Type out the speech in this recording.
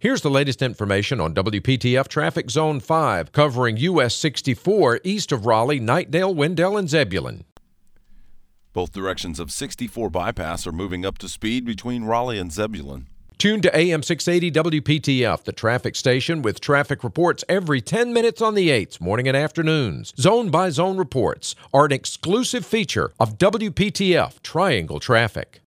Here's the latest information on WPTF Traffic Zone 5, covering US 64 east of Raleigh, Knightdale, Wendell, and Zebulon. Both directions of 64 bypass are moving up to speed between Raleigh and Zebulon. Tune to AM 680 WPTF, the traffic station with traffic reports every 10 minutes on the 8s, morning and afternoons. Zone by zone reports are an exclusive feature of WPTF Triangle Traffic.